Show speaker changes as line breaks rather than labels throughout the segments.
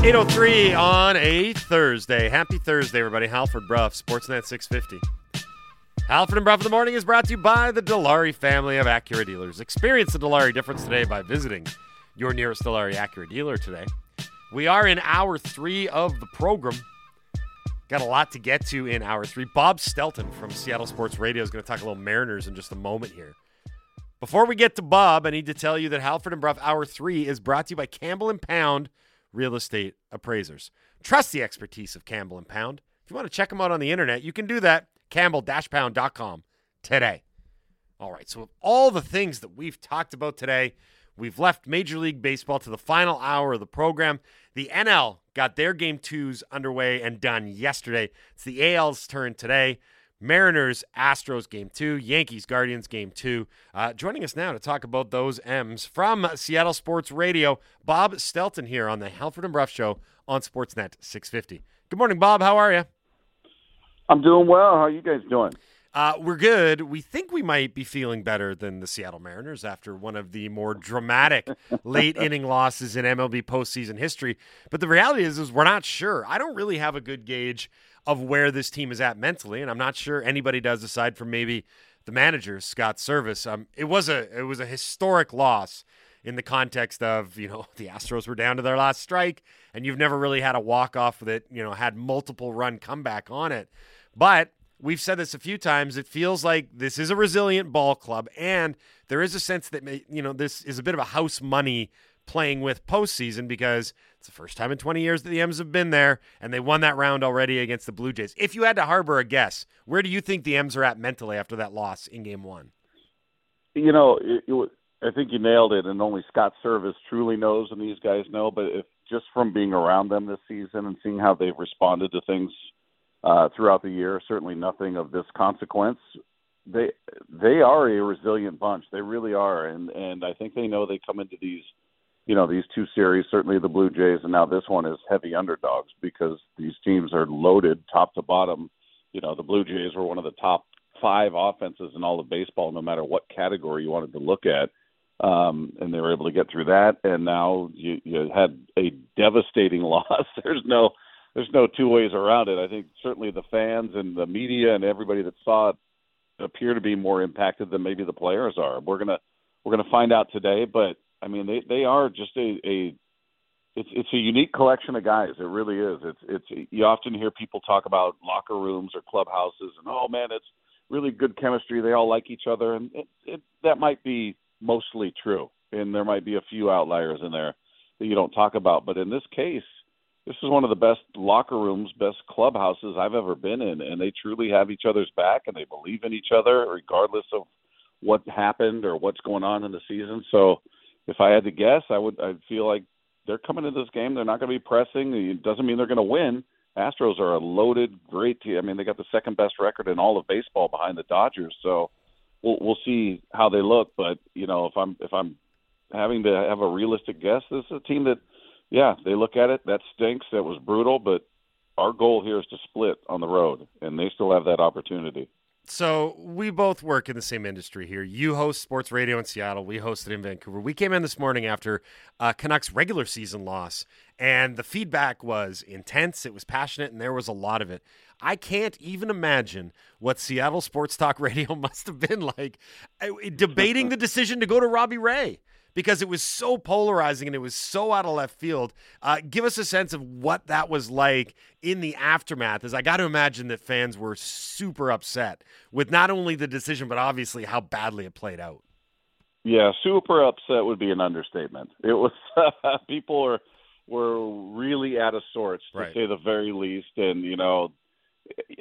803 on a Thursday. Happy Thursday, everybody. Halford Brough, Sportsnet 650. Halford and Brough in the Morning is brought to you by the Dilawri family of Acura dealers. Experience the Dilawri difference today by visiting your nearest Dilawri Acura dealer today. We are in hour three of the program. Got a lot to get to in hour three. Bob Stelton from Seattle Sports Radio is going to talk a little Mariners in just a moment here. Before we get to Bob, I need to tell you that Halford and Brough Hour 3 is brought to you by Campbell and Pound Real Estate Appraisers. Trust the expertise of Campbell and Pound. If you want to check them out on the internet, you can do that. Campbell-pound.com today. All right, so all the things that we've talked about today, we've left Major League Baseball to the final hour of the program. The NL got their game twos underway and done yesterday. It's the AL's turn today. Mariners, Astros game two, Yankees, Guardians game two. Uh, joining us now to talk about those M's from Seattle Sports Radio, Bob Stelton here on the Halford and Brough Show on Sportsnet 650. Good morning, Bob. How are you?
I'm doing well. How are you guys doing?
Uh, we're good. We think we might be feeling better than the Seattle Mariners after one of the more dramatic late inning losses in MLB postseason history. But the reality is, is we're not sure. I don't really have a good gauge of where this team is at mentally, and I'm not sure anybody does aside from maybe the manager Scott Servais. Um, it was a it was a historic loss in the context of you know the Astros were down to their last strike, and you've never really had a walk off that you know had multiple run comeback on it, but. We've said this a few times. It feels like this is a resilient ball club, and there is a sense that you know this is a bit of a house money playing with postseason because it's the first time in 20 years that the M's have been there, and they won that round already against the Blue Jays. If you had to harbor a guess, where do you think the M's are at mentally after that loss in Game One?
You know, it, it, I think you nailed it, and only Scott Servais truly knows, and these guys know. But if just from being around them this season and seeing how they've responded to things uh, throughout the year, certainly nothing of this consequence. They they are a resilient bunch. They really are, and and I think they know they come into these you know these two series, certainly the Blue Jays, and now this one is heavy underdogs because these teams are loaded top to bottom. You know, the Blue Jays were one of the top five offenses in all of baseball, no matter what category you wanted to look at, um, and they were able to get through that. And now you, you had a devastating loss. there's no there's no two ways around it. I think certainly the fans and the media and everybody that saw it appear to be more impacted than maybe the players are. We're gonna we're gonna find out today, but I mean, they they are just a a it's it's a unique collection of guys. It really is. It's it's you often hear people talk about locker rooms or clubhouses, and oh man, it's really good chemistry. They all like each other, and it, it that might be mostly true, and there might be a few outliers in there that you don't talk about. But in this case, this is one of the best locker rooms, best clubhouses I've ever been in, and they truly have each other's back, and they believe in each other regardless of what happened or what's going on in the season. So if I had to guess, I would I'd feel like they're coming into this game. They're not going to be pressing. It doesn't mean they're going to win. Astros are a loaded, great team. I mean, they got the second best record in all of baseball behind the Dodgers. So we'll we'll see how they look. But you know, if I'm if I'm having to have a realistic guess, this is a team that, yeah, they look at it. That stinks. That was brutal. But our goal here is to split on the road, and they still have that opportunity.
So we both work in the same industry here. You host sports radio in Seattle. We hosted in Vancouver. We came in this morning after uh, Canucks regular season loss, and the feedback was intense. It was passionate, and there was a lot of it. I can't even imagine what Seattle Sports Talk Radio must have been like uh, debating the decision to go to Robbie Ray because it was so polarizing and it was so out of left field. Uh, give us a sense of what that was like in the aftermath, as I got to imagine that fans were super upset with not only the decision, but obviously how badly it played out.
Yeah, super upset would be an understatement. It was people were were really out of sorts to right. say the very least, and you know,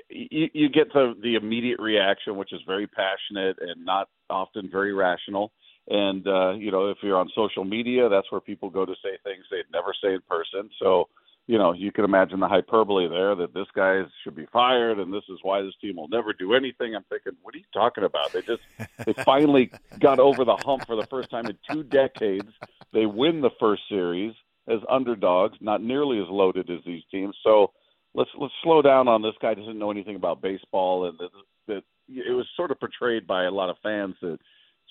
you, you get the the immediate reaction, which is very passionate and not often very rational and uh, you know, if you're on social media, that's where people go to say things they'd never say in person. So, you know, you can imagine the hyperbole there that this guy should be fired and this is why this team will never do anything. I'm thinking, what are you talking about? They just they finally got over the hump for the first time in two decades. They win the first series as underdogs, not nearly as loaded as these teams. So let's let's slow down on this guy doesn't know anything about baseball and that, that it was sort of portrayed by a lot of fans that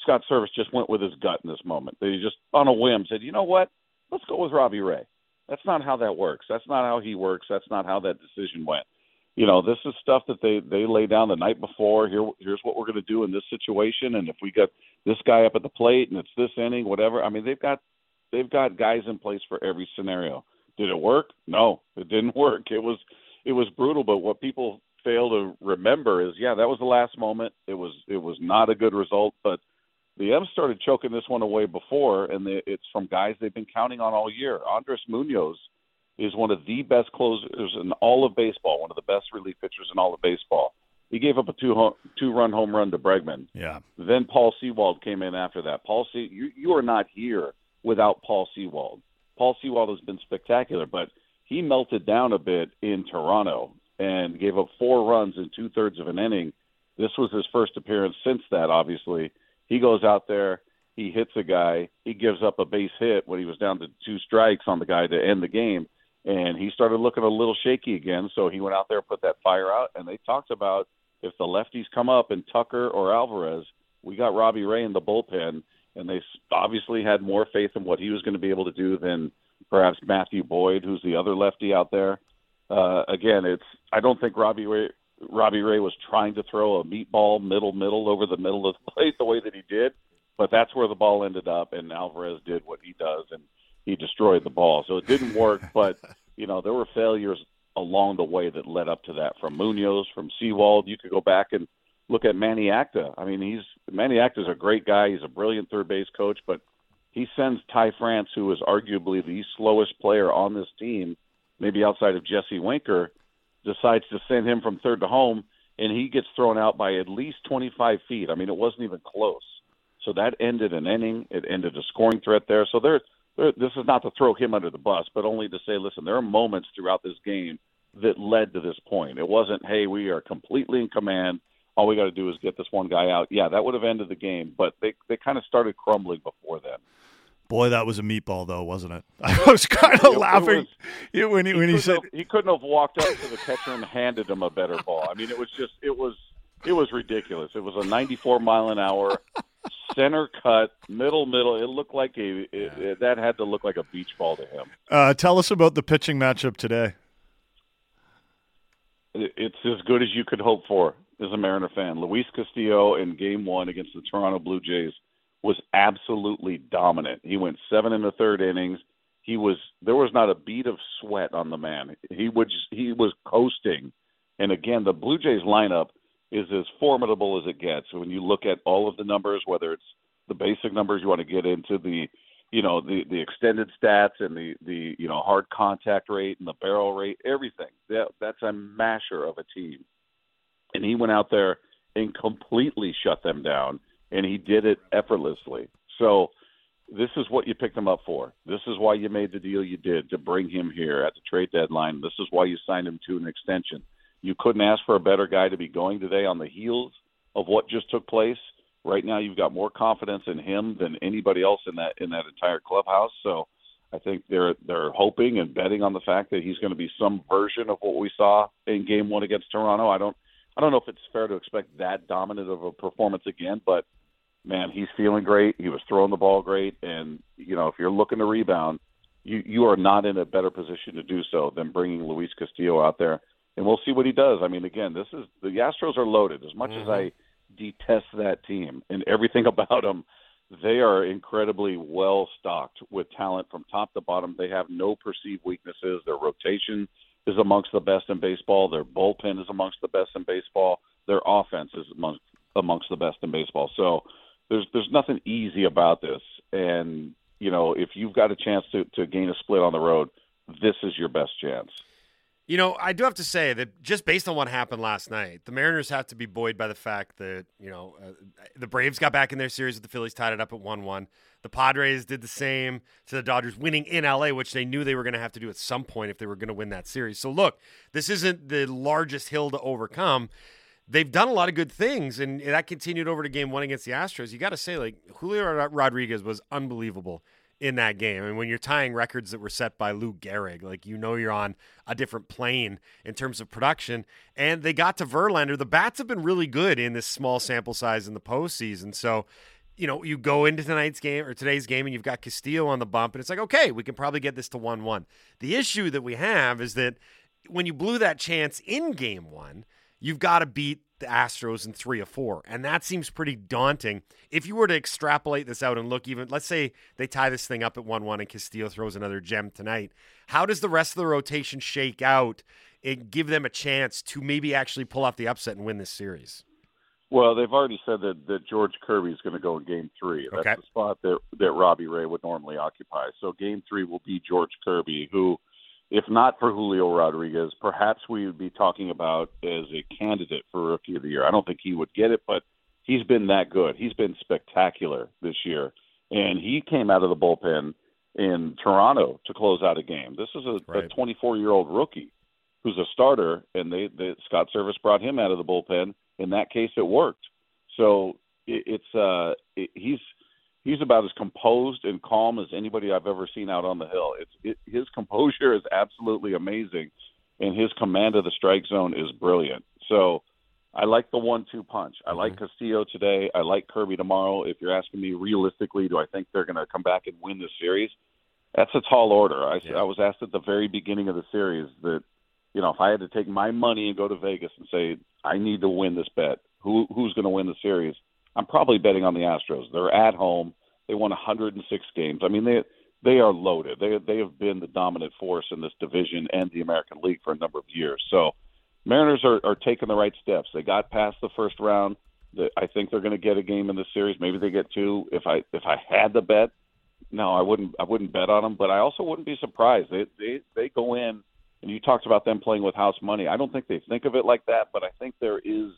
Scott Servais just went with his gut in this moment. They just on a whim said, you know what, let's go with Robbie Ray. That's not how that works. That's not how he works. That's not how that decision went. You know, this is stuff that they they lay down the night before. Here, here's what we're going to do in this situation, and if we got this guy up at the plate and it's this inning, whatever. I mean, they've got they've got guys in place for every scenario. Did it work? No, it didn't work. It was it was brutal. But what people fail to remember is, yeah, that was the last moment. It was it was not a good result, but the M's started choking this one away before, and they, it's from guys they've been counting on all year. Andres Munoz is one of the best closers in all of baseball, one of the best relief pitchers in all of baseball. He gave up a two home, two run home run to Bregman.
Yeah.
Then Paul Sewald came in after that. Paul Se- you you are not here without Paul Sewald. Paul Sewald has been spectacular, but he melted down a bit in Toronto and gave up four runs in two thirds of an inning. This was his first appearance since that, obviously he goes out there, he hits a guy, he gives up a base hit when he was down to two strikes on the guy to end the game, and he started looking a little shaky again. So he went out there, put that fire out, and they talked about if the lefties come up and Tucker or Alvarez, we got Robbie Ray in the bullpen, and they obviously had more faith in what he was going to be able to do than perhaps Matthew Boyd, who's the other lefty out there. Uh, again, it's I don't think Robbie Ray Robbie Ray was trying to throw a meatball middle middle over the middle of the plate the way that he did, but that's where the ball ended up, and Alvarez did what he does, and he destroyed the ball. So it didn't work, but you know there were failures along the way that led up to that from Munoz, from Sewald. You could go back and look at Manny Acta. I mean, he's Manny Acta is a great guy. He's a brilliant third base coach, but he sends Ty France, who is arguably the slowest player on this team, maybe outside of Jesse Winker decides to send him from third to home, and he gets thrown out by at least 25 feet. I mean, it wasn't even close. So that ended an inning. It ended a scoring threat there. So there, there, this is not to throw him under the bus, but only to say, listen, there are moments throughout this game that led to this point. It wasn't, hey, we are completely in command. All we got to do is get this one guy out. Yeah, that would have ended the game, but they they kind of started crumbling before then.
Boy, that was a meatball, though, wasn't it? I was kind of laughing
was-
when he,
He
when he
couldn't
said,
have, he couldn't have walked up to the catcher and handed him a better ball. I mean, it was just it was it was ridiculous. It was a 94 mile an hour center cut, middle middle. It looked like a it, it, that had to look like a beach ball to him.
uh, "Tell us about the pitching matchup today."
It's as good as you could hope for as a Mariner fan. Luis Castillo in Game One against the Toronto Blue Jays was absolutely dominant. He went seven in the third innings. He was there was not a beat of sweat on the man. He would just, he was coasting. And again, the Blue Jays lineup is as formidable as it gets. When you look at all of the numbers, whether it's the basic numbers you want to get into the you know the the extended stats and the the you know hard contact rate and the barrel rate everything that that's a masher of a team and he went out there and completely shut them down and he did it effortlessly. So this is what you picked him up for. This is why you made the deal you did to bring him here at the trade deadline. This is why you signed him to an extension. You couldn't ask for a better guy to be going today on the heels of what just took place. Right now you've got more confidence in him than anybody else in that in that entire clubhouse. So I think they're they're hoping and betting on the fact that he's going to be some version of what we saw in game 1 against Toronto. I don't I don't know if it's fair to expect that dominant of a performance again, but man, he's feeling great. He was throwing the ball great and you know, if you're looking to rebound, you you are not in a better position to do so than bringing Luis Castillo out there. And we'll see what he does. I mean, again, this is the Astros are loaded. As much as mm-hmm. I detest that team and everything about them. They are incredibly well stocked with talent from top to bottom. They have no perceived weaknesses. Their rotation is amongst the best in baseball. Their bullpen is amongst the best in baseball. Their offense is amongst amongst the best in baseball. So there's there's nothing easy about this. And you know, if you've got a chance to to gain a split on the road, this is your best chance.
You know, I do have to say that just based on what happened last night, the Mariners have to be buoyed by the fact that, you know, uh, the Braves got back in their series with the Phillies, tied it up at 1 1. The Padres did the same to the Dodgers, winning in LA, which they knew they were going to have to do at some point if they were going to win that series. So, look, this isn't the largest hill to overcome. They've done a lot of good things, and that continued over to game one against the Astros. You got to say, like, Julio Rodriguez was unbelievable in that game. and when you're tying records that were set by Lou Gehrig, like you know you're on a different plane in terms of production. And they got to Verlander. The bats have been really good in this small sample size in the postseason. So you know, you go into tonight's game or today's game and you've got Castillo on the bump, and it's like, okay, we can probably get this to 1 1. The issue that we have is that when you blew that chance in game one, you've got to beat the Astros in three or four. And that seems pretty daunting. If you were to extrapolate this out and look even, let's say they tie this thing up at 1 1 and Castillo throws another gem tonight, how does the rest of the rotation shake out and give them a chance to maybe actually pull off the upset and win this series?
Well, they've already said that, that George Kirby is going to go in Game Three. That's
okay.
the spot that that Robbie Ray would normally occupy. So Game Three will be George Kirby, who, if not for Julio Rodriguez, perhaps we would be talking about as a candidate for Rookie of the Year. I don't think he would get it, but he's been that good. He's been spectacular this year, and he came out of the bullpen in Toronto to close out a game. This is a
Right.
24 year old rookie who's a starter, and they, they Scott Servais brought him out of the bullpen. In that case, it worked. So it, it's uh, it, he's he's about as composed and calm as anybody I've ever seen out on the hill. It's it, his composure is absolutely amazing, and his command of the strike zone is brilliant. So I like the one-two punch. I like mm-hmm. Castillo today. I like Kirby tomorrow. If you're asking me realistically, do I think they're going to come back and win this series? That's a tall order. I,
Yeah.
I was asked at the very beginning of the series that you know if I had to take my money and go to Vegas and say I need to win this bet, who who's going to win the series? I'm probably betting on the Astros. They're at home. They won 106 games. I mean they they are loaded. They they have been the dominant force in this division and the American League for a number of years. So Mariners are, are taking the right steps. They got past the first round. The, I think they're going to get a game in this series. Maybe they get two. If I if I had the bet, no, I wouldn't. I wouldn't bet on them. But I also wouldn't be surprised. They they they go in, and you talked about them playing with house money. I don't think they think of it like that, but I think there is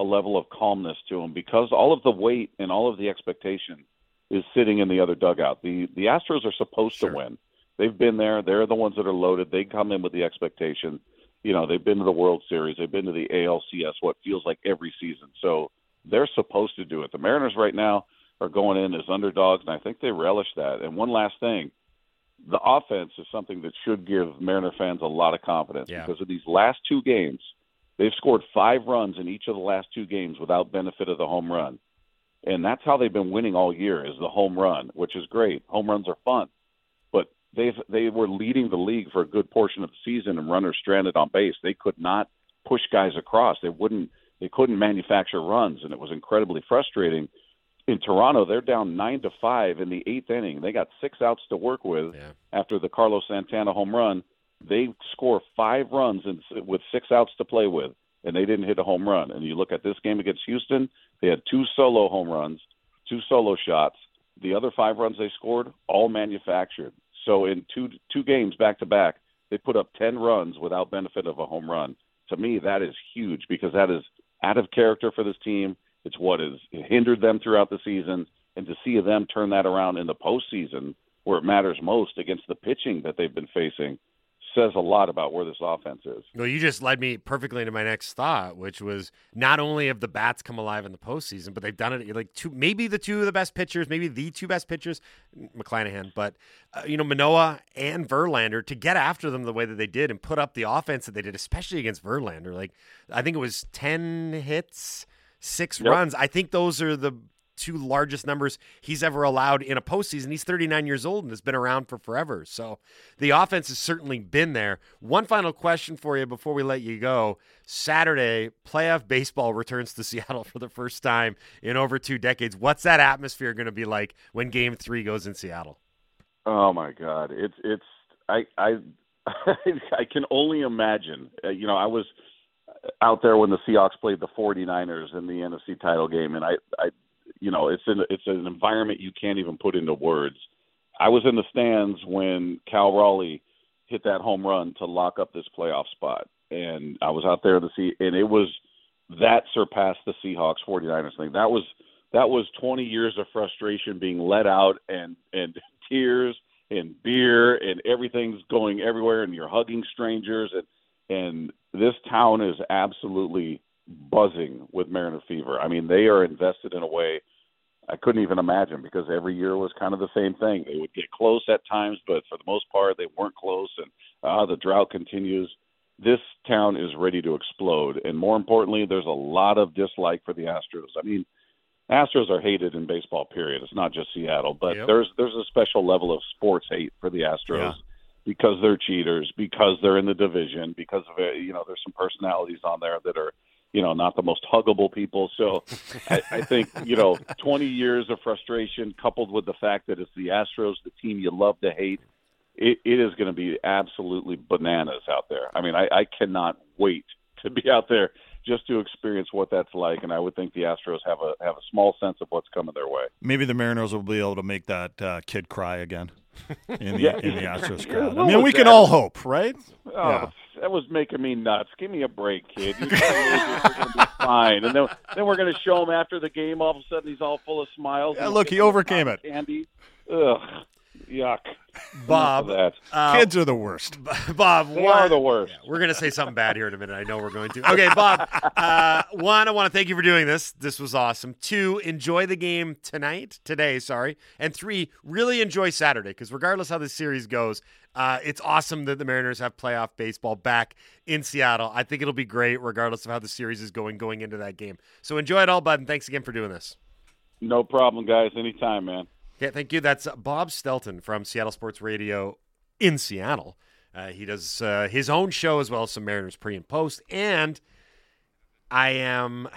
a level of calmness to them because all of the weight and all of the expectation is sitting in the other dugout. The the Astros are supposed
Sure.
to win. They've been there. They're the ones that are loaded. They come in with the expectation. You know, they've been to the World Series. They've been to the ALCS. What feels like every season. So they're supposed to do it. The Mariners right now are going in as underdogs, and I think they relish that. And one last thing, the offense is something that should give Mariner fans a lot of confidence
Yeah.
because of these last two games. They've scored five runs in each of the last two games without benefit of the home run. And that's how they've been winning all year is the home run, which is great. Home runs are fun. But they've they were leading the league for a good portion of the season and runners stranded on base. They could not push guys across. They wouldn't they couldn't manufacture runs and it was incredibly frustrating. In Toronto, they're down nine to five in the eighth inning. They got six outs to work with
Yeah.
after the Carlos Santana home run. They score five runs in, with six outs to play with, and they didn't hit a home run. And you look at this game against Houston, they had two solo home runs, two solo shots. The other five runs they scored, all manufactured. So in two two games back to back, they put up ten runs without benefit of a home run. To me, that is huge because that is out of character for this team. It's what has hindered them throughout the season, and to see them turn that around in the postseason, where it matters most against the pitching that they've been facing, says a lot about where this offense is.
Well, you just led me perfectly into my next thought, which was not only have the bats come alive in the postseason, but they've done it like two, maybe the two of the best pitchers, maybe the two best pitchers, McClanahan, but uh, you know Manoah and Verlander to get after them the way that they did and put up the offense that they did, especially against Verlander. Like I think it was ten hits, six
Yep.
runs. I think those are the two largest numbers he's ever allowed in a postseason. He's 39 years old and has been around for forever. So the offense has certainly been there. One final question for you before we let you go. Saturday, playoff baseball returns to Seattle for the first time in over two decades. What's that atmosphere going to be like when game three goes in Seattle?
Oh my God, it's it's I I I can only imagine. Uh, you know, I was out there when the Seahawks played the 49ers in the NFC title game, and I I you know it's an it's an environment you can't even put into words. I was in the stands when Cal Raleigh hit that home run to lock up this playoff spot, and I was out there to see, and it was that surpassed the Seahawks 49ers thing. That was that was 20 years of frustration being let out and and tears and beer and everything's going everywhere and you're hugging strangers and and this town is absolutely buzzing with Mariner fever. I mean, they are invested in a way I couldn't even imagine because every year was kind of the same thing. They would get close at times, but for the most part, they weren't close, and uh, the drought continues. This town is ready to explode, and more importantly, there's a lot of dislike for the Astros. I mean, Astros are hated in baseball. Period. It's not just Seattle, but
Yep.
there's there's a special level of sports hate for the Astros
Yeah.
because they're cheaters, because they're in the division, because of it. You know, there's some personalities on there that are you know not the most huggable people. So I, I think you know 20 years of frustration coupled with the fact that it's the Astros, the team you love to hate. It, it is going to be absolutely bananas out there. I mean, I, I cannot wait to be out there just to experience what that's like. And I would think the Astros have a have a small sense of what's coming their way.
Maybe the Mariners will be able to make that uh, kid cry again in the
Yeah.
in the Astros crowd. I mean, we can
that?
all hope, right?
Oh,
Yeah.
that was making me nuts. Give me a break, kid. You're going to be fine. And then, then we're going to show him after the game. All of a sudden, he's all full of smiles.
Yeah, look, he overcame it.
Candy. Ugh, yuck.
Bob,
Enough that.
uh,
Kids are the worst.
Bob,
They
one-
are the worst.
Yeah, we're going to say something bad here in a minute. I know we're going to. Okay, Bob. Uh, one, I want to thank you for doing this. This was awesome. Two, enjoy the game tonight, today, sorry. And three, really enjoy Saturday because regardless how this series goes, uh, it's awesome that the Mariners have playoff baseball back in Seattle. I think it'll be great regardless of how the series is going going into that game. So enjoy it all, bud, and thanks again for doing this.
No problem, guys. Anytime, man.
Yeah, thank you. That's Bob Stelton from Seattle Sports Radio in Seattle. Uh, he does uh, his own show as well as some Mariners pre and post. And I am.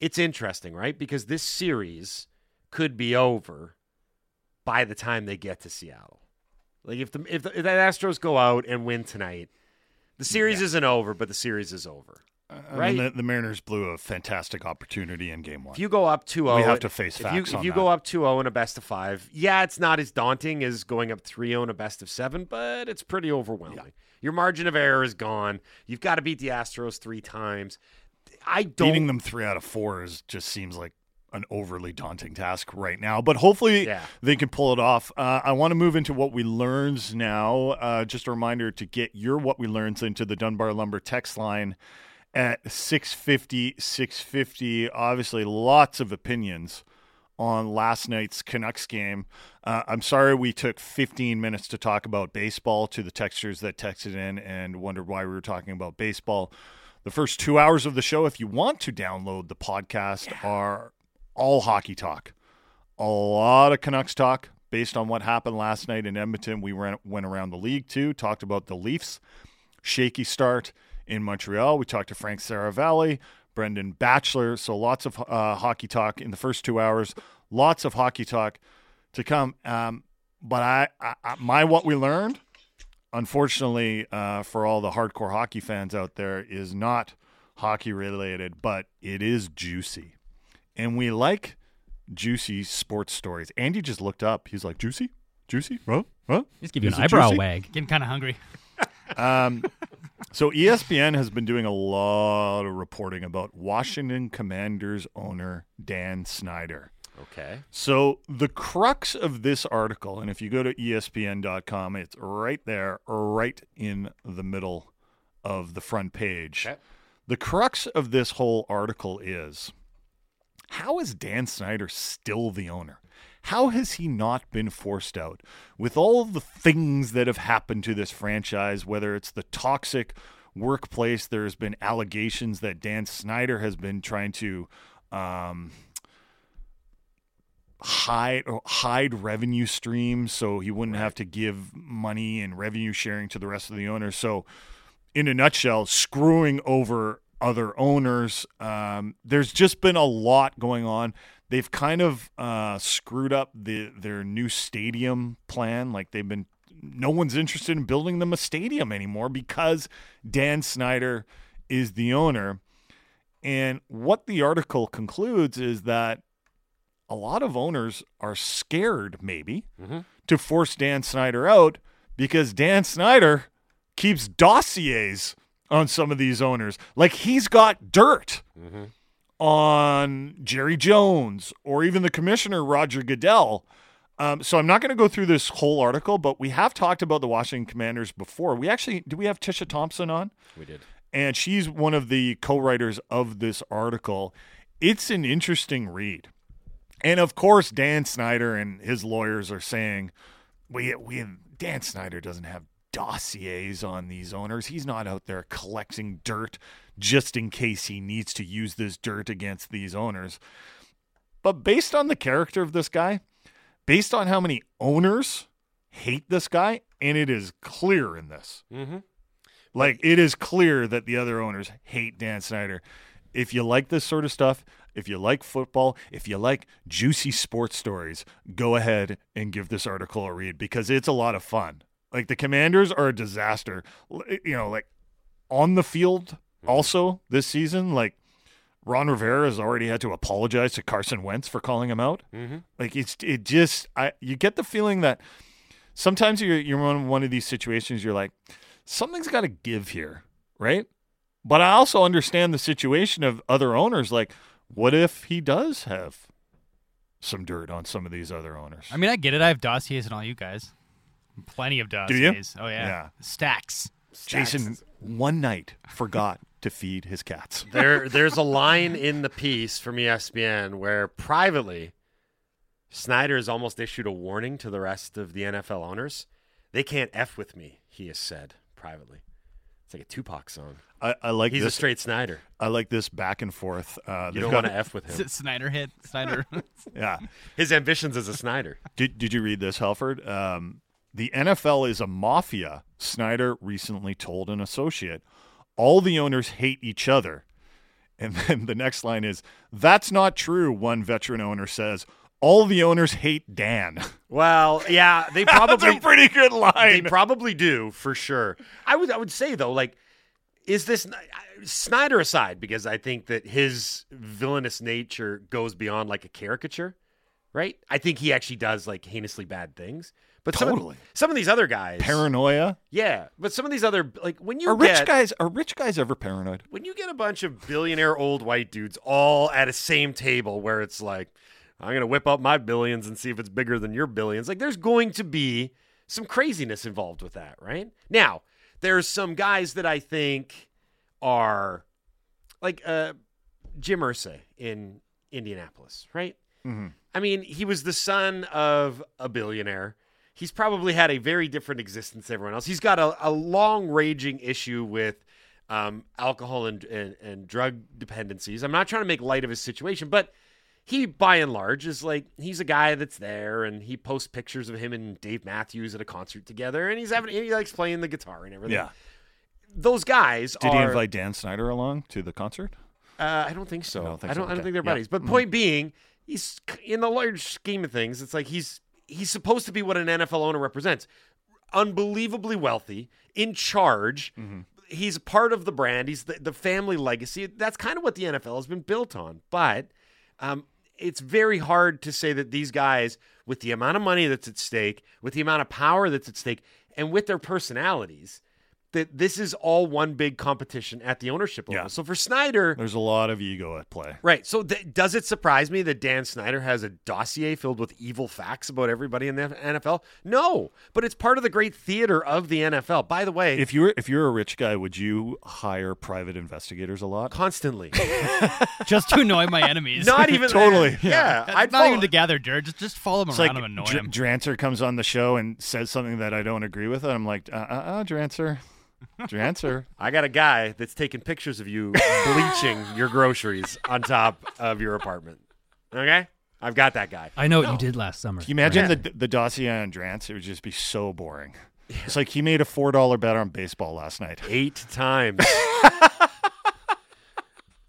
It's interesting, right? Because this series could be over by the time they get to Seattle. Like if the if the, if the Astros go out and win tonight, the series isn't over, but the series is over.
I
Right.
mean, the, the Mariners blew a fantastic opportunity in Game One.
If you go up 2-0,
We have to face
if
facts
you, if you go up 2-0 in a best of 5, yeah, it's not as daunting as going up 3-0 in a best of 7, but it's pretty overwhelming. Your margin of error is gone. You've got to beat the Astros 3 times. I don't
Beating them three out of four is just seems like an overly daunting task right now. But hopefully
Yeah.
they can pull it off. Uh, I want to move into what we learns now. Uh, just a reminder to get your what we learns into the Dunbar Lumber text line at 650 650. Obviously, lots of opinions on last night's Canucks game. Uh, I'm sorry we took 15 minutes to talk about baseball to the textures that texted in and wondered why we were talking about baseball. The first two hours of the show, if you want to download the podcast, are all hockey talk. A lot of Canucks talk based on what happened last night in Edmonton. We went, went around the league too, talked about the Leafs, shaky start in Montreal. We talked to Frank Seravalli, Brendan Batchelor. So lots of uh, hockey talk in the first two hours. Lots of hockey talk to come. Um, but I, I, I, my what we learned, unfortunately, uh, for all the hardcore hockey fans out there, is not hockey related, but it is juicy, and we like juicy sports stories. Andy just looked up. He's like, "Juicy, juicy, huh? Huh?"
Just give you
Is
an eyebrow
juicy?
wag.
Getting kind of hungry.
Um, so ESPN has been doing a lot of reporting about Washington Commanders owner Dan Snyder.
Okay.
So the crux of this article, and if you go to ESPN.com, it's right there, right in the middle of the front page.
Okay.
The crux of this whole article is how is Dan Snyder still the owner? How has he not been forced out? With all the things that have happened to this franchise, whether it's the toxic workplace, there's been allegations that Dan Snyder has been trying to um, hide hide revenue streams so he wouldn't have to give money and revenue sharing to the rest of the owners. So, in a nutshell, screwing over other owners. Um, there's just been a lot going on. They've kind of uh, screwed up the their new stadium plan. Like they've been, no one's interested in building them a stadium anymore because Dan Snyder is the owner. And what the article concludes is that a lot of owners are scared, maybe,
Mhm.
to force Dan Snyder out because Dan Snyder keeps dossiers on some of these owners. Like he's got dirt on Jerry Jones or even the commissioner, Roger Goodell. Um, so I'm not going to go through this whole article, but we have talked about the Washington Commanders before. We actually, do we have Tisha Thompson on?
We did.
and she's one of the co-writers of this article. It's an interesting read, and of course, Dan Snyder and his lawyers are saying, "We we Dan Snyder doesn't have dossiers on these owners. He's not out there collecting dirt just in case he needs to use this dirt against these owners." But based on the character of this guy, based on how many owners hate this guy, and it is clear in this.
Mm-hmm.
Like it is clear that the other owners hate Dan Snyder. If you like this sort of stuff, if you like football, if you like juicy sports stories, go ahead and give this article a read because it's a lot of fun. Like the Commanders are a disaster. You know, like on the field also this season, like Ron Rivera has already had to apologize to Carson Wentz for calling him out.
Mm-hmm.
Like it's it just I you get the feeling that sometimes you're you're in one of these situations you're like something's got to give here, right? But I also understand the situation of other owners like what if he does have some dirt on some of these other owners?
I mean, I get it. I have dossiers and all you guys. Plenty of dossiers.
you?
Oh yeah.
Yeah.
Stacks.
Jason one night forgot to feed his cats.
there there's a line in the piece from ESPN where privately Snyder has almost issued a warning to the rest of the NFL owners. They can't f with me, he has said privately. It's like a Tupac song.
I, I like
He's
this.
a straight Snyder.
I like this back and forth. Uh,
You
they've
don't want to f with him.
Snyder hit. Snyder.
Yeah.
His ambitions as a Snyder.
Did Did you read this, Halford? Um, the NFL is a mafia. Snyder recently told an associate, "All the owners hate each other." And then the next line is, "That's not true." One veteran owner says, "All the owners hate Dan."
Well, yeah, they
That's
probably
a pretty good line.
they probably do for sure. I would I would say though, like, is this Snyder aside? Because I think that his villainous nature goes beyond like a caricature, right? I think he actually does like heinously bad things. But some
Totally.
of, some of these other guys,
Paranoia.
yeah. But some of these other like when you
Are rich
get
guys are rich guys ever paranoid?
when you get a bunch of billionaire old white dudes all at a same table where it's like i'm going to whip up my billions and see if it's bigger than your billions like there's going to be some craziness involved with that right now there's some guys that i think are like uh jim Irsay in indianapolis right
Mhm.
i mean he was the son of a billionaire he's probably had a very different existence than everyone else he's got a, a long raging issue with um, alcohol and, and, and drug dependencies. I'm not trying to make light of his situation, but he, by and large, is like he's a guy that's there, and he posts pictures of him and Dave Matthews at a concert together, and he's having he likes playing the guitar and everything.
Yeah.
those guys.
Did he invite Dan Snyder along to the concert?
Uh, I don't think so.
I don't think
I don't. I don't
Okay.
think they're
Yeah.
buddies. But point being, he's in the large scheme of things. It's like he's he's supposed to be what an NFL owner represents. Unbelievably wealthy, in charge.
Mm-hmm.
He's part of the brand. He's the, the family legacy. That's kind of what the NFL has been built on. But um, it's very hard to say that these guys, with the amount of money that's at stake, with the amount of power that's at stake, and with their personalities, that this is all one big competition at the ownership level.
Yeah.
So for Snyder,
There's a lot of ego at play.
Right. So th- does it surprise me that Dan Snyder has a dossier filled with evil facts about everybody in the NFL? No, but it's part of the great theater of the NFL. By the way,
If you're if you're a rich guy, would you hire private investigators a lot?
constantly,
just to annoy my enemies.
not even
Totally.
Yeah,
That's
I'd
not
follow-
even together, Jared. Just just follow him
It's
around
like
and annoy
Dr-
him.
Drancer comes on the show and says something that I don't agree with, and I'm like, uh, uh, uh Drancer, Drancer.
I got a guy that's taking pictures of you bleaching your groceries on top of your apartment. Okay, I've got that guy.
I know what you did last summer.
Can you imagine
Yeah.
the the dossier on Drance? It would just be so boring. It's like he made a four dollar bet on baseball last night.
eight times.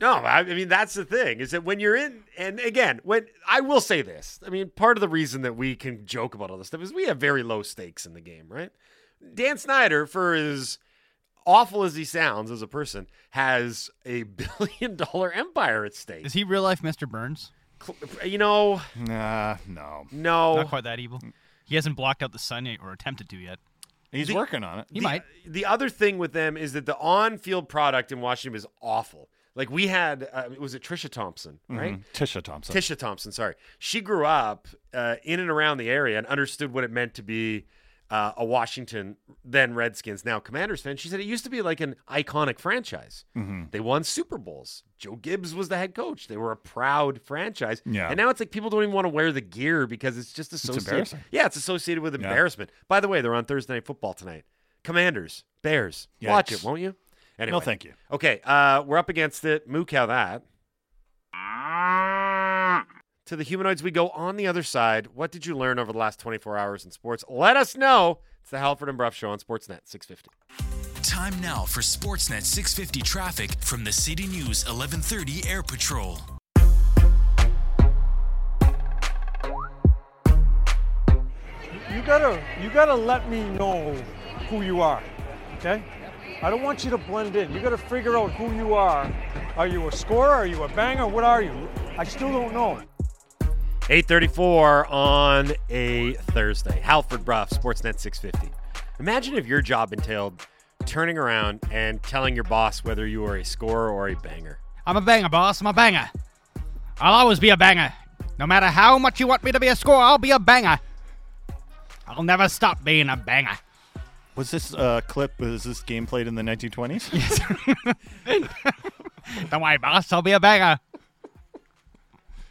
no, I, I mean that's the thing is that when you're in, and again, when I will say this, I mean part of the reason that we can joke about all this stuff is we have very low stakes in the game, right? Dan Snyder, for as awful as he sounds as a person, has a billion dollar empire at stake.
Is he real life Mr. Burns?
You know,
Nah, no,
no.
Not quite that evil. He hasn't blocked out the sun yet or attempted to yet.
he's
The-
working on it.
He
the,
might.
The other thing with them is that the on-field product in Washington is awful. Like we had, uh, was it Trisha Thompson, right?
Mhm. Tisha Thompson.
Tisha Thompson, sorry. She grew up uh, in and around the area and understood what it meant to be uh, a Washington, then Redskins, now Commanders fan. She said it used to be like an iconic franchise.
Mm-hmm.
They won Super Bowls. Joe Gibbs was the head coach. They were a proud franchise.
Yeah.
And now it's like people don't even want to wear the gear because it's just associated.
embarrassing.
yeah, it's associated with embarrassment. By the way, they're on Thursday Night Football tonight. Commanders, Bears. Watch it, won't you? Anyway.
No, thank you.
Okay, uh, we're up against it. Moo cow that. To the humanoids we go on the other side. What did you learn over the last 24 hours in sports? Let us know. It's the Halford and Brough Show on Sportsnet 650.
Time now for Sportsnet 650 traffic from the City News 1130 Air Patrol.
You gotta, you gotta let me know who you are, okay? I don't want you to blend in. You gotta figure out who you are. Are you a scorer? Are you a banger? What are you? I still don't know.
834 on a Thursday. Halford Brough, Sportsnet 650. Imagine if your job entailed turning around and telling your boss whether you are a scorer or a banger.
I'm a banger, boss. I'm a banger. I'll always be a banger. No matter how much you want me to be a scorer, I'll be a banger. I'll never stop being a banger.
Was this uh, clip? Was this game played in the 1920s?
Don't worry, boss. I'll be a banger.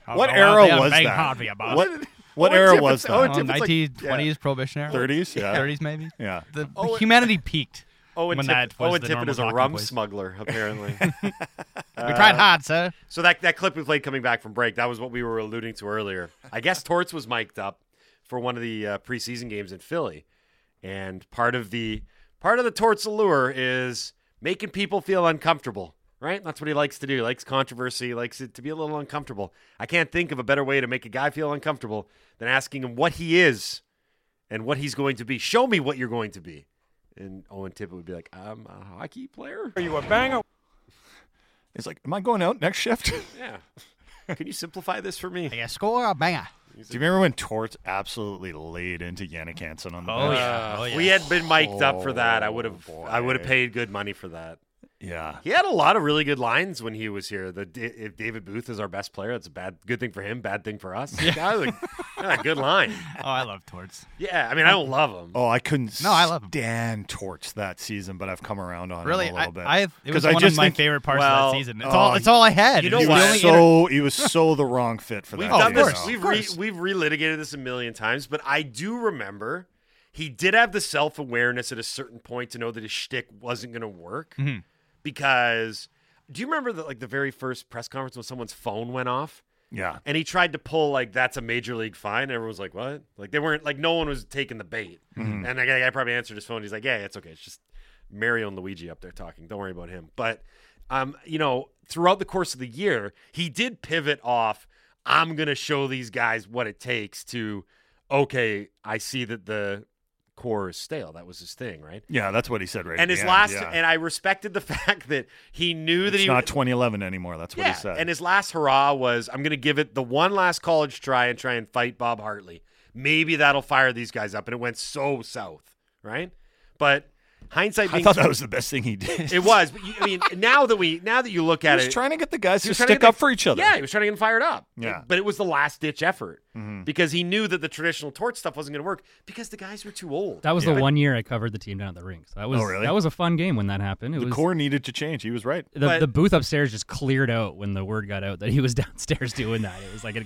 I'll
What era
out there and
was
bang
that?
hard for.
What what era was that?
Owen
Oh,
Tippett's like-
1920s prohibition era.
30s, yeah.
30s maybe.
Yeah.
The, the
Owen-
humanity peaked.
Owen,
when
Tippett,
that was
Owen
the
Tippett
normal
is a
talking
rum
voice.
smuggler, apparently.
we tried hard, sir.
so that, that clip we played coming back from break, that was what we were alluding to earlier. I guess Torts was mic'd up for one of the uh, preseason games in Philly. And part of the part of the Torts allure is making people feel uncomfortable, right? That's what he likes to do. He likes controversy, he likes it to be a little uncomfortable. I can't think of a better way to make a guy feel uncomfortable than asking him what he is and what he's going to be. Show me what you're going to be. And Owen Tippett would be like, I'm a hockey player?
Are you a banger?
He's like, "Am I going out next shift?"
Yeah. Can you simplify this for me?
Are you a scorer or a banger?
Do you remember when Torts absolutely laid into Jannik Hansen on the
Oh,
bench?
yeah. Oh, yeah.
we had been mic'd up for that, I would have
Oh,
I would have paid good money for that.
Yeah.
He had a lot of really good lines when he was here. The if David Booth is our best player, that's a bad good thing for him, bad thing for us. Yeah, that was a, yeah, good line.
Oh, I love Torts.
Yeah, I mean I don't love him.
Oh, I couldn't
No, I love him.
stand Torts that season, but I've come around on
Really,
him a
I,
little bit.
I, it was
'Cause I
one
just
of my
think-
favorite parts
Well,
of that season. It's
oh,
all. It's all I had.
you know
he
what?
was
only
so he was so the wrong fit for
We've
that.
done
you
this. We've re, we've relitigated this a million times, but I do remember he did have the self awareness at a certain point to know that his shtick wasn't going to work.
Mm-hmm.
Because do you remember that like the very first press conference when someone's phone went off?
yeah.
and he tried to pull like that's a major league fine. And everyone was like, "What?" Like they weren't like no one was taking the bait. And the guy probably answered his phone. He's like, "Yeah, it's okay. It's just Mario and Luigi up there talking. Don't worry about him." But um, you know, throughout the course of the year, he did pivot off. I'm gonna show these guys what it takes to. Okay, I see that the core is stale. That was his thing, right?
Yeah, that's what he said right
And his
the
last,
yeah.
and I respected the fact that he knew that
it's
he
not 2011 anymore. That's what
yeah,
he said.
and his last hurrah was, "I'm going to give it the one last college try and try and fight Bob Hartley. Maybe that'll fire these guys up." And it went so south, right? But hindsight
I thought that was the best thing he did.
it was. But you, I mean, now that we now that you look
he
at
was
it, was
trying to get the guys to
was trying to
stick
get
up
the-
for each other.
Yeah, he was trying to get them fired up.
Yeah.
but it was the last ditch effort mm-hmm. because he knew that the traditional Torts stuff wasn't going to work because the guys were too old.
That was
Yeah.
the one year I covered the team down at the rink. So that was
Oh, really?
that was a fun game when that happened. It
the
was
core needed to change. He was right.
the,
But-
the booth upstairs just cleared out when the word got out that he was downstairs doing that. It was like a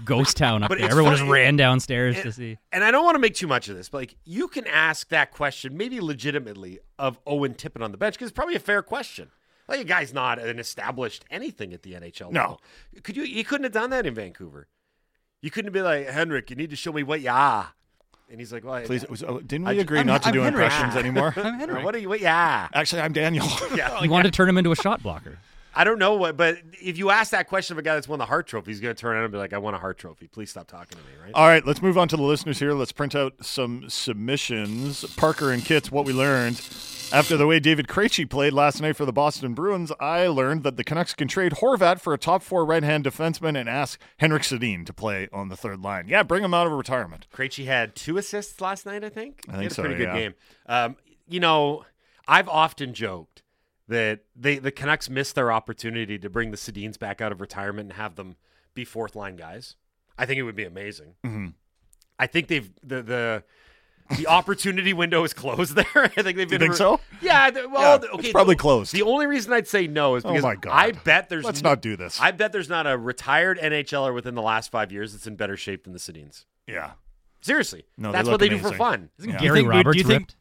ghost town up
But
there.
it's
Everyone just ran downstairs
and-
to see.
And I don't want to make too much of this, but like you can ask that question, maybe legitimately, of Owen Tippett on the bench because it's probably a fair question. Like a guy's not an established anything at the NHL.
No.
level. could you? You couldn't have done that in Vancouver. You couldn't be like Henrik. You need to show me what you are. And he's like, well,
Please, was, oh, didn't
I-
we agree
I'm-
not to
I'm
do
Henry.
impressions anymore?
I'm Henry.
What are you? What you are?
Actually, I'm Daniel.
Yeah.
He wanted to turn him into a shot blocker.
I don't know what, but if you ask that question of a guy that's won the Hart Trophy, he's going to turn around and be like, "I won a Hart Trophy. Please stop talking to me." Right?
All right, let's move on to the listeners here. Let's print out some submissions. Parker and Kits, what we learned. After the way David Krejci played last night for the Boston Bruins, I learned that the Canucks can trade Horvat for a top four right-hand defenseman and ask Henrik Sedin to play on the third line. Yeah, bring him out of retirement.
Krejci had two assists last night, I think.
I
He
think
had a
so,
pretty good
yeah.
game. Um, you know, I've often joked that they the Canucks missed their opportunity to bring the Sedins back out of retirement and have them be fourth line guys. I think it would be amazing.
Mm-hmm.
I think they've the the the opportunity window is closed there. I think they've been.
think so?
Yeah. Well,
Yeah,
okay.
it's probably
the-
closed.
The only reason I'd say no is
Oh
because
my God.
I bet there's
Let's
no-
not do this.
I bet there's not a retired NHLer within the last five years that's in better shape than the Sedins.
Yeah.
Seriously,
No, they
that's
look
what they do for fun.
Yeah.
Gary
think- do you
Roberts
think-
ripped.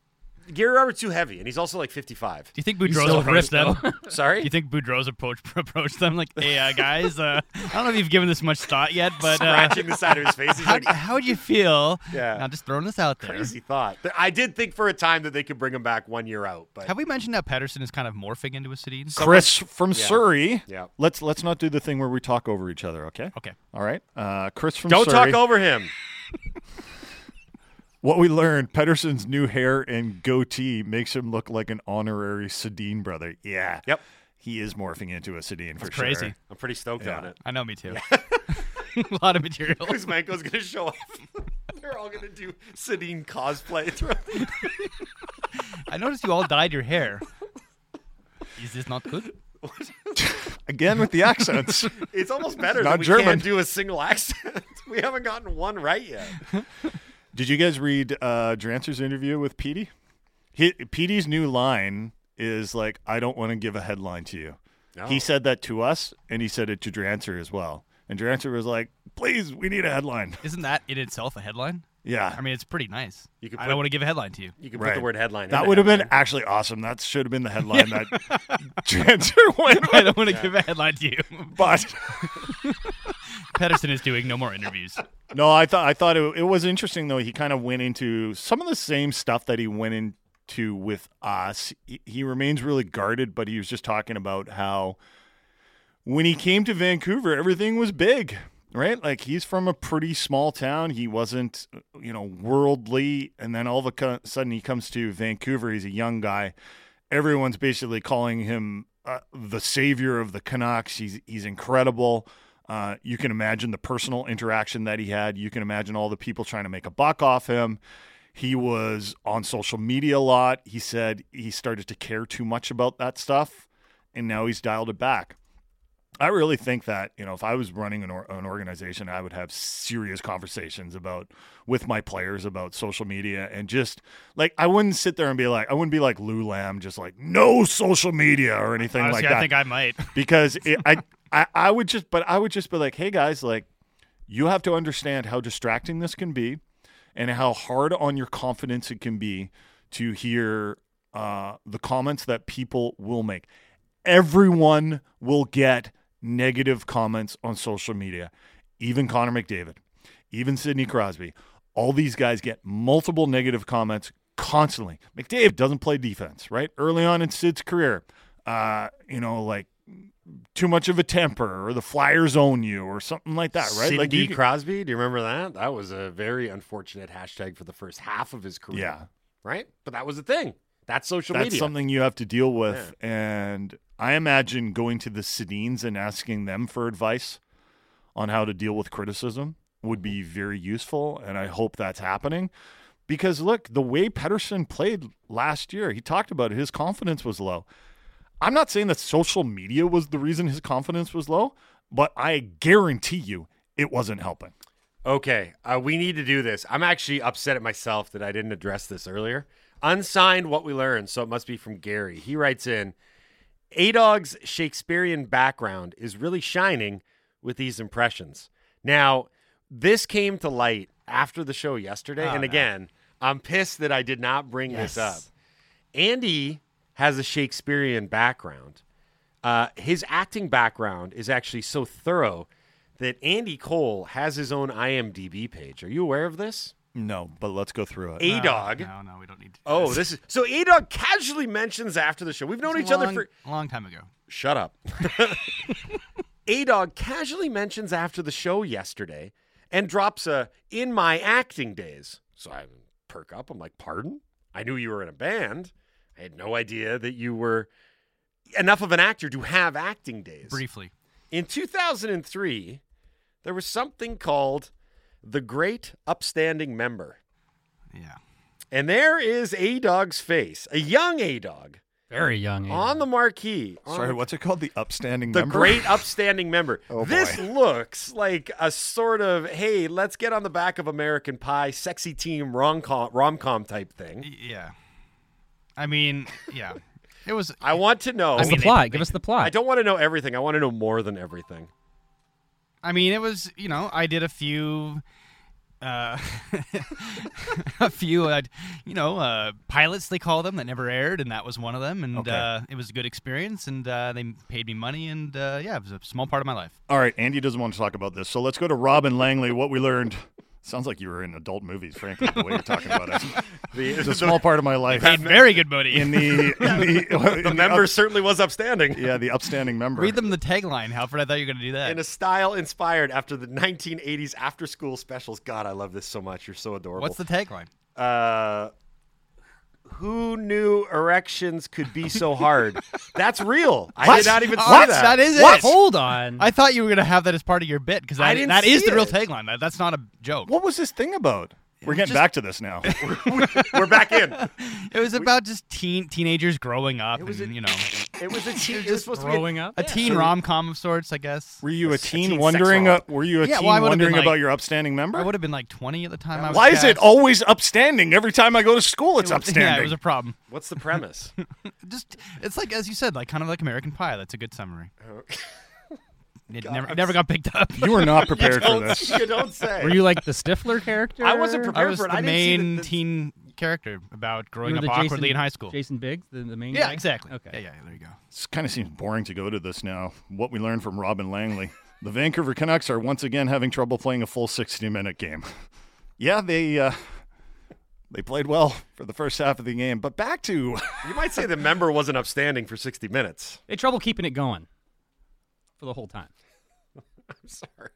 Gary Roberts too heavy, and he's also like 55.
Do you think
He's
Boudreau's
still
approached them?
Sorry,
Do you think Boudreau's approach approached them like, "Hey uh, guys, uh, I don't know if you've given this much thought yet, but uh,
scratching the side of his face. He's
how
like,
how would you feel?
Yeah.
Now just throwing this out there.
crazy thought. I did think for a time that they could bring him back one year out, but
Have we mentioned that Pettersson is kind of morphing into a Sedin?
Chris from
Yeah.
Surrey.
Yeah.
Let's let's not do the thing where we talk over each other. Okay.
Okay.
All right. Uh, Chris from Surrey.
don't
Surrey.
talk over him.
What we learned: Pettersson's new hair and goatee makes him look like an honorary Sedin brother. Yeah.
Yep.
He is morphing into a Sedin for
It's
sure.
crazy.
I'm pretty stoked
Yeah.
on it.
I know, me too. a lot of material.
Kuzmenko's gonna show up. They're all gonna do Sedin cosplay. throughout the-
I noticed you all dyed your hair. Is this not good?
Again with the accents.
It's almost better
Not
that we
German.
can't do a single accent. we haven't gotten one right yet.
Did you guys read uh, Drancer's interview with Petey? He, Petey's new line is like, "I don't want to give a headline to you."
No.
He said that to us, and he said it to Drancer as well. And Drancer was like, "Please, we need a headline."
Isn't that in itself a headline?
Yeah,
I mean, it's pretty nice.
You could
I don't want to give a headline to you.
You can put
Right.
the word headline.
that
the
would have been actually awesome. That should have been the headline that Drancer went
I don't want to give a headline to you.
But
Pettersson is doing no more interviews.
no, I thought I thought it, it was interesting though. He kind of went into some of the same stuff that he went into with us. He, he remains really guarded, but he was just talking about how when he came to Vancouver, everything was big, right? Like he's from a pretty small town. He wasn't, you know, worldly, and then all of a sudden he comes to Vancouver. He's a young guy. Everyone's basically calling him uh, the savior of the Canucks. He's he's incredible. Uh, you can imagine the personal interaction that he had. You can imagine all the people trying to make a buck off him. He was on social media a lot. He said he started to care too much about that stuff, and now he's dialed it back. I really think that you know if I was running an, or, an organization, I would have serious conversations about with my players about social media and just like I wouldn't sit there and be like I wouldn't be like Lou Lamb, just like no social media or anything
Honestly,
like that
I think I might.
because it, I, I I would just but I would just be like, hey guys, like you have to understand how distracting this can be, and how hard on your confidence it can be to hear uh, the comments that people will make. Everyone will get negative comments on social media, even Connor McDavid, even Sidney Crosby. All these guys get multiple negative comments constantly. McDavid doesn't play defense, right? Early on in Sid's career, uh, you know, like too much of a temper or the Flyers own you or something like that, right?
Sidney
like you
Crosby. Do you remember that? That was a very unfortunate hashtag for the first half of his career.
Yeah.
Right? But that was the thing. That's social
That's
media.
something you have to deal with. And I imagine going to the Sedins and asking them for advice on how to deal with criticism would be very useful. And I hope that's happening. Because look, the way Pettersson played last year, he talked about it, his confidence was low. I'm not saying that social media was the reason his confidence was low, but I guarantee you it wasn't helping.
Okay, uh, we need to do this. I'm actually upset at myself that I didn't address this earlier. Unsigned what we learned, so it must be from Gary. He writes in A Dog's Shakespearean background is really shining with these impressions. Now, this came to light after the show yesterday.
Oh,
and
no.
again, I'm pissed that I did not bring this up. Andy has a Shakespearean background. Uh, his acting background is actually so thorough that Andy Cole has his own IMDb page. Are you aware of this?
No, but let's go through it.
A Dog.
No, no, we don't need to. do
Oh, this is so. A Dog casually mentions after the show. We've known
It's
each
a
other
long-
for.
a long time ago.
Shut up. A Dog casually mentions after the show yesterday and drops a in my acting days. So I perk up. I'm like, pardon? I knew you were in a band. I had no idea that you were enough of an actor to have acting days.
Briefly.
In 2003, there was something called the Great Upstanding Member.
Yeah.
And there is A Dog's face, a young A Dog,
Very young. age.
on the marquee. on
Sorry, what's it called? The upstanding Member.
the
member?
great upstanding member.
Oh,
this
boy.
looks like a sort of hey, let's get on the back of American Pie, sexy team rom com rom com type thing.
Y- Yeah. I mean, yeah. It was.
I want to know.
What's
mean,
the
they-
plot?
they-
Give us the plot.
I don't want to know everything. I want to know more than everything.
I mean, it was. You know, I did a few uh, a few, uh, you know, uh, pilots they call them that never aired, and that was one of them. And
Okay.
uh, it was a good experience, and uh, they paid me money, and uh, yeah, it was a small part of my life.
All right, Andy doesn't want to talk about this, so let's go to Robin Langley. What we learned. Sounds like you were in adult movies, frankly, the way you're talking about it. It's a small part of my life.
Paid very good money.
In the, in the, in
The member certainly was upstanding.
yeah, the upstanding member.
Read them the tagline, Halford. I thought you were going to do that.
In a style inspired after the 1980s after school specials. God, I love this so much. You're so adorable.
What's the tagline?
uh, who knew erections could be so hard? That's real. I did not even see
What?
that.
That is it.
Hold on.
I thought you were going to have that as part of your bit because
I
that,
didn't
that is
see
the real tagline. That, that's not a joke.
What was this thing about? We're getting back to this now.
We're back in.
It was about just teen teenagers growing up,
was
and
a-
you know,
It was a teen. It was supposed to be.
Growing up.
a teen rom com of sorts, I guess.
Were you a
It's a
teen
teen
wondering?
sex
Uh, were you a
Yeah,
teen
well, I would've
wondering
like-
about your upstanding member?
I would have been like 20 at the time. I was
Why is it
cast.
always upstanding every time I go to school? It's
It was-
upstanding.
Yeah, it was a problem.
What's the premise?
Just it's like as you said, like kind of like American Pie. That's a good summary. It never,
I'm
never got picked up.
you were not prepared for this.
you don't say.
Were you like the Stifler character?
I wasn't
I
prepared
was
for it.
the
I didn't see
main
the- the-
teen character about growing up
the
awkwardly
Jason,
in high school.
Jason Biggs, the, the main
yeah,
guy?
exactly.
Okay.
Yeah, yeah, there you go.
This kind of seems boring to go to this now. What we learned from Robin Langley. The Vancouver Canucks are once again having trouble playing a full 60 minute game. yeah, they uh, they played well for the first half of the game, but back to
You might say the member wasn't upstanding for 60 minutes.
They had trouble keeping it going for the whole time.
I'm sorry.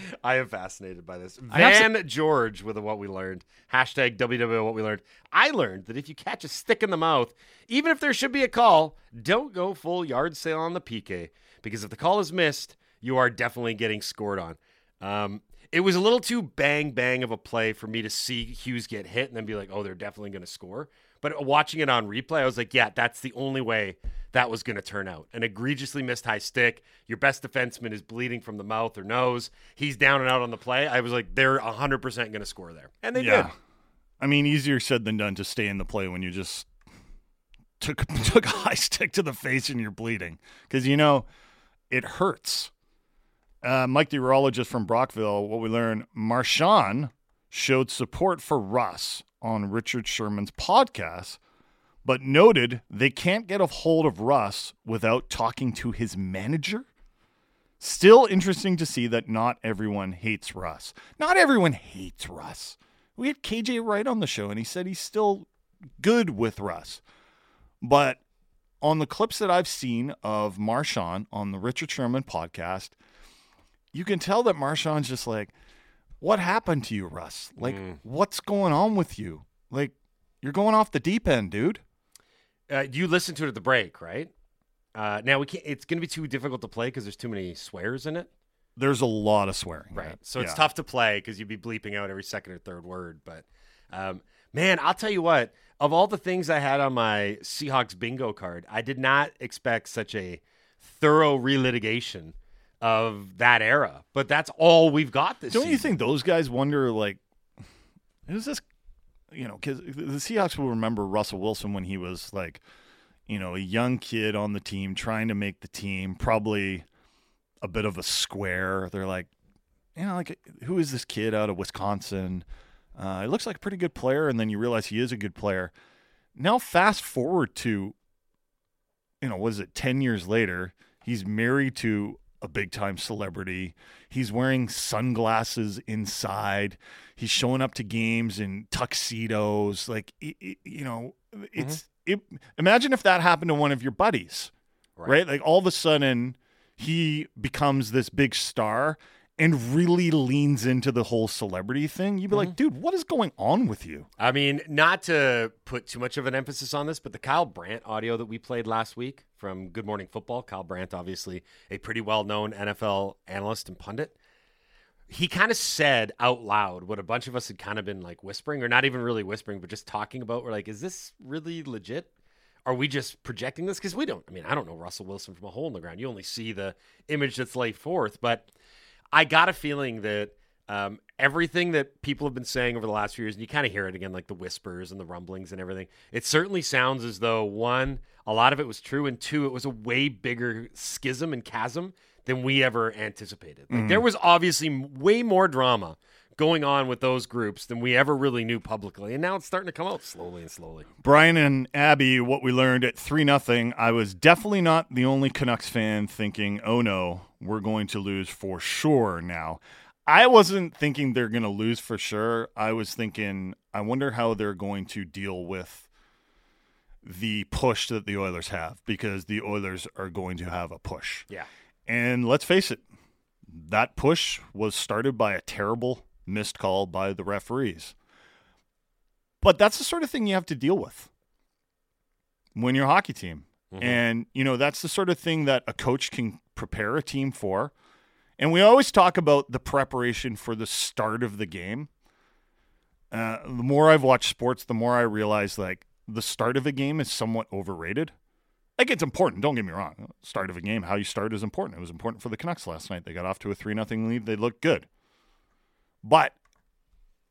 I am fascinated by this. Van George with what we learned. Hashtag WW what we learned. I learned that if you catch a stick in the mouth, even if there should be a call, don't go full yard sale on the PK because if the call is missed, you are definitely getting scored on. Um, it was a little too bang bang of a play for me to see Hughes get hit and then be like, oh, they're definitely going to score. But watching it on replay, I was like, yeah, that's the only way that was going to turn out. An egregiously missed high stick. Your best defenseman is bleeding from the mouth or nose. He's down and out on the play. I was like, they're 100% going to score there. And they
yeah.
did.
I mean, easier said than done to stay in the play when you just took took a high stick to the face and you're bleeding because you know it hurts. Uh, Mike, the urologist from Brockville, what we learned, Marshawn showed support for Russ on Richard Sherman's podcast, but noted they can't get a hold of Russ without talking to his manager. Still interesting to see that not everyone hates Russ. Not everyone hates Russ. We had KJ Wright on the show, and he said he's still good with Russ. But on the clips that I've seen of Marshawn on the Richard Sherman podcast, you can tell that Marshawn's just like, what happened to you, Russ? Like, mm. what's going on with you? Like, you're going off the deep end, dude.
Uh, you listened to it at the break, right? Uh, now we can't. It's going to be too difficult to play because there's too many swears in it.
There's a lot of swearing.
Right. So it's tough to play because you'd be bleeping out every second or third word. But um, man, I'll tell you what. Of all the things I had on my Seahawks bingo card, I did not expect such a thorough relitigation of that era. But that's all we've got this.
Don't you think those guys wonder, like, who's this? You know, because the Seahawks will remember Russell Wilson when he was like, you know, a young kid on the team trying to make the team, probably a bit of a square. They're like, you know, like, who is this kid out of Wisconsin? Uh, he looks like a pretty good player, and then you realize he is a good player. Now, fast forward to, you know, was it 10 years later? He's married to a big time celebrity. He's wearing sunglasses inside. He's showing up to games in tuxedos. Like, it, it- you know, it's, mm-hmm. it, imagine if that happened to one of your buddies,
Right.
right? Like, all of a sudden, he becomes this big star and really leans into the whole celebrity thing. You'd be like, mm-hmm. dude, what is going on with you?
I mean, not to put too much of an emphasis on this, but the Kyle Brandt audio that we played last week from Good Morning Football, Kyle Brandt, obviously a pretty well known NFL analyst and pundit. He kind of said out loud what a bunch of us had kind of been like whispering, or not even really whispering, but just talking about. We're like, is this really legit? Are we just projecting this? Because we don't, I mean, I don't know Russell Wilson from a hole in the ground. You only see the image that's laid forth, but I got a feeling that um, everything that people have been saying over the last few years, and you kind of hear it again, like the whispers and the rumblings and everything, it certainly sounds as though one, a lot of it was true, and two, it was a way bigger schism and chasm than we ever anticipated. Like there was obviously way more drama going on with those groups than we ever really knew publicly. And now it's starting to come out slowly and slowly.
Brian and Abby, what we learned at 3 nothing. I was definitely not the only Canucks fan thinking, oh no, we're going to lose for sure now. I wasn't thinking they're going to lose for sure. I was thinking, I wonder how they're going to deal with the push that the Oilers have because the Oilers are going to have a push.
Yeah.
And let's face it, that push was started by a terrible missed call by the referees. But that's the sort of thing you have to deal with when you're a hockey team. And, you know, that's the sort of thing that a coach can prepare a team for. And we always talk about the preparation for the start of the game. Uh, the more I've watched sports, the more I realize like the start of a game is somewhat overrated. Like it's important. Don't get me wrong. Start of a game, how you start is important. It was important for the Canucks last night. They got off to a three nothing lead. They looked good, but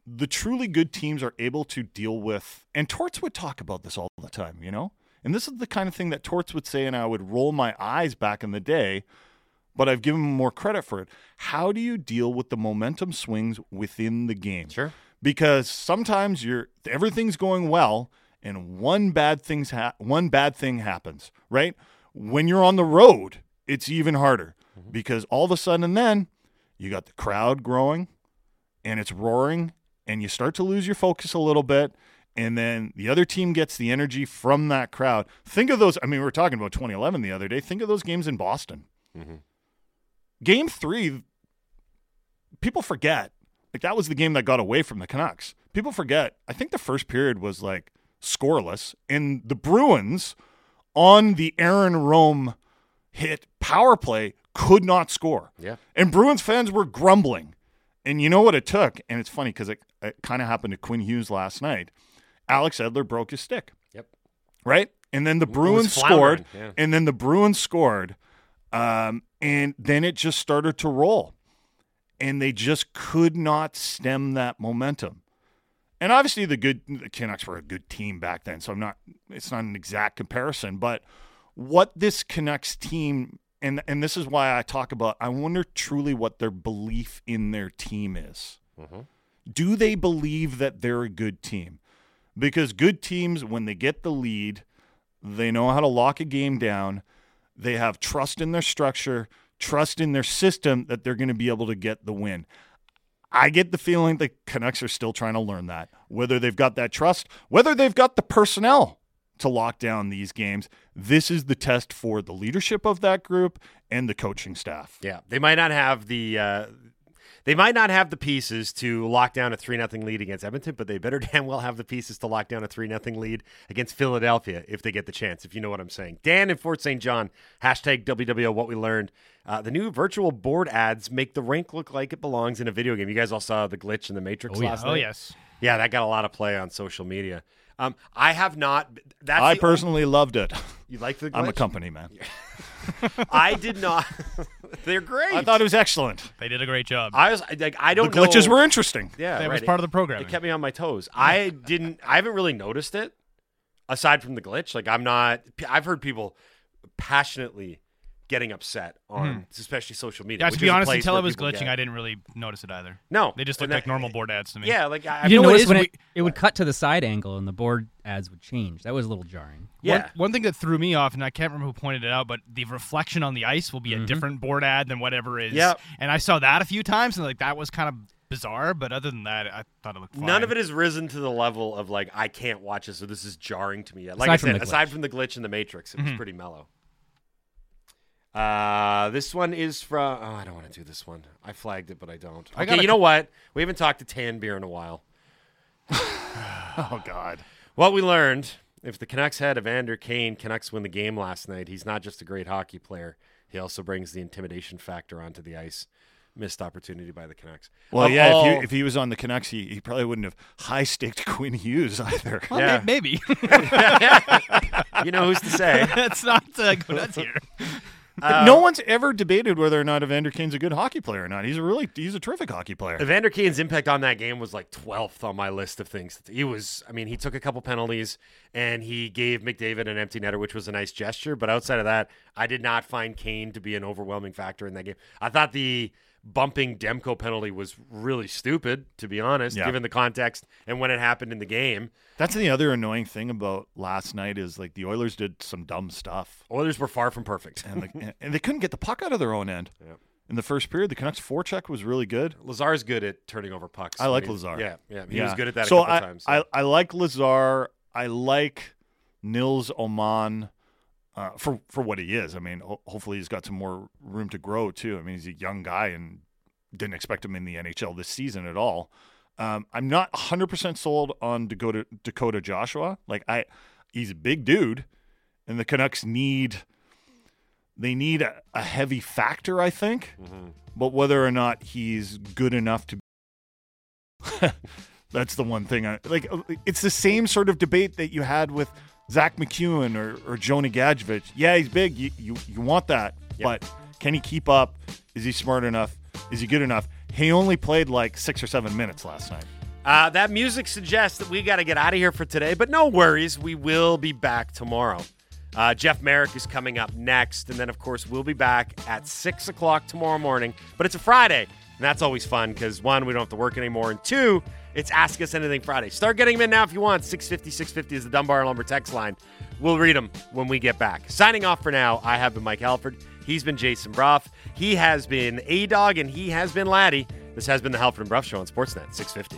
the truly good teams are able to deal with. And Torts would talk about this all the time, you know. And this is the kind of thing that Torts would say, and I would roll my eyes back in the day. But I've given him more credit for it. How do you deal with the momentum swings within the game?
Sure.
because sometimes you're everything's going well and one bad things ha- one bad thing happens right when you're on the road it's even harder mm-hmm. because all of a sudden then you got the crowd growing and it's roaring and you start to lose your focus a little bit and then the other team gets the energy from that crowd think of those i mean we were talking about 2011 the other day think of those games in boston mm-hmm. game three people forget like that was the game that got away from the Canucks. People forget. I think the first period was like scoreless, and the Bruins on the Aaron Rome hit power play could not score.
Yeah.
And Bruins fans were grumbling. And you know what it took? And it's funny because it, it kind of happened to Quinn Hughes last night. Alex Edler broke his stick
Yep.
right? And then the Bruins scored,
yeah.
and then the Bruins scored, um, and then it just started to roll, and they just could not stem that momentum. And obviously, the good the Canucks were a good team back then, so I'm not. It's not an exact comparison, but what this Canucks team and and this is why I talk about. I wonder truly what their belief in their team is. Mm-hmm. Do they believe that they're a good team? Because good teams, when they get the lead, they know how to lock a game down. They have trust in their structure, trust in their system that they're going to be able to get the win. I get the feeling the Canucks are still trying to learn that. Whether they've got that trust, whether they've got the personnel to lock down these games, this is the test for the leadership of that group and the coaching staff.
Yeah, they might not have the uh, they might not have the pieces to lock down a three nothing lead against Edmonton, but they better damn well have the pieces to lock down a three nothing lead against Philadelphia if they get the chance. If you know what I'm saying. Dan in Fort St. John hashtag WWO what we learned. Uh, the new virtual board ads make the rink look like it belongs in a video game. You guys all saw the glitch in the Matrix
Oh, yeah.
last
Oh yes.
yeah, that got a lot of play on social media. Um, I have not. That's
I
the-
personally loved it.
You like the? Glitch?
I'm a company man.
I did not. They're great.
I thought it was excellent.
They did a great job.
I was like, I don't.
The glitches
know.
were interesting.
Yeah,
that was part of the program.
It kept me on my toes. I didn't. I haven't really noticed it, aside from the glitch. Like I'm not. I've heard people passionately getting upset on, especially social media.
Yeah, to be honest,
place
until it was glitching,
get-
I didn't really notice it either.
No,
They just
and
looked like normal board ads to me.
Yeah, like I,
You know what it
noticed
when
we-
it, it would cut to the side angle and the board ads would change. That was a little jarring.
yeah.
One, one thing that threw me off, and I can't remember who pointed it out, but the reflection on the ice will be a different board ad than whatever is.
Yep.
And I saw that a few times, and like that was kind of bizarre. But other than that, I thought it looked fine.
None of it has risen to the level of like I can't watch this, so this is jarring to me. Like
Aside
I
from
said,
the
aside
glitch.
from the glitch in the Matrix, it
Mm-hmm.
was pretty mellow. Uh, this one is from. Oh, I don't want to do this one. I flagged it, but I don't.
I
Okay, you know what? We haven't talked to Tan Beer in a while.
Oh God.
What we learned: if the Canucks had Evander Kane, Canucks win the game last night. He's not just a great hockey player; he also brings the intimidation factor onto the ice. Missed opportunity by the Canucks.
Well,
Of
yeah. If, you, if he was on the Canucks, he, he probably wouldn't have high staked Quinn Hughes either.
Well,
Yeah.
maybe.
you know who's to say?
Let's not uh, go nuts here.
no one's ever debated whether or not Evander Kane's a good hockey player or not. He's a really he's a terrific hockey player.
Evander Kane's impact on that game was like 12th on my list of things. He was, I mean, he took a couple penalties and he gave McDavid an empty netter, which was a nice gesture. But outside of that, I did not find Kane to be an overwhelming factor in that game. I thought the bumping Demko penalty was really stupid, to be honest,
Yeah.
given the context and when it happened in the game.
That's the other annoying thing about last night is like the Oilers did some dumb stuff,
Oilers were far from perfect.
and the, and they couldn't get the puck out of their own end.
Yeah.
In the first period, the Canucks forecheck was really good.
Lazar's good at turning over pucks.
I like
he-
Lazar.
Yeah, yeah, he
Yeah.
was good at that
so
a couple
I,
times.
I, I like Lazar. I like Nils Åman uh, for for what he is. I mean, ho- hopefully he's got some more room to grow too. I mean, he's a young guy and didn't expect him in the NHL this season at all. Um, I'm not 100% sold on Dakota, Dakota Joshua. Like I, he's a big dude, and the Canucks need they need a, a heavy factor. I think, but whether or not he's good enough to that's the one thing I like. It's the same sort of debate that you had with Zack MacEwen or, or Jonah Gadjovich. Yeah, he's big. You, you, you want that.
Yeah.
But can he keep up? Is he smart enough? Is he good enough? He only played like six or seven minutes last night.
Uh, that music suggests that we got to get out of here for today, but no worries. We will be back tomorrow. Uh, Jeff Marek is coming up next. And then, of course, we'll be back at 6 o'clock tomorrow morning. But it's a Friday, and that's always fun because, one, we don't have to work anymore. And two, it's Ask Us Anything Friday. Start getting them in now if you want. 650 650 is the Dunbar Lumber text line. We'll read them when we get back. Signing off for now, I have been Mike Halford. He's been Jason Brough. He has been A Dog, and he has been Laddie. This has been the Halford and Brough Show on Sportsnet 650.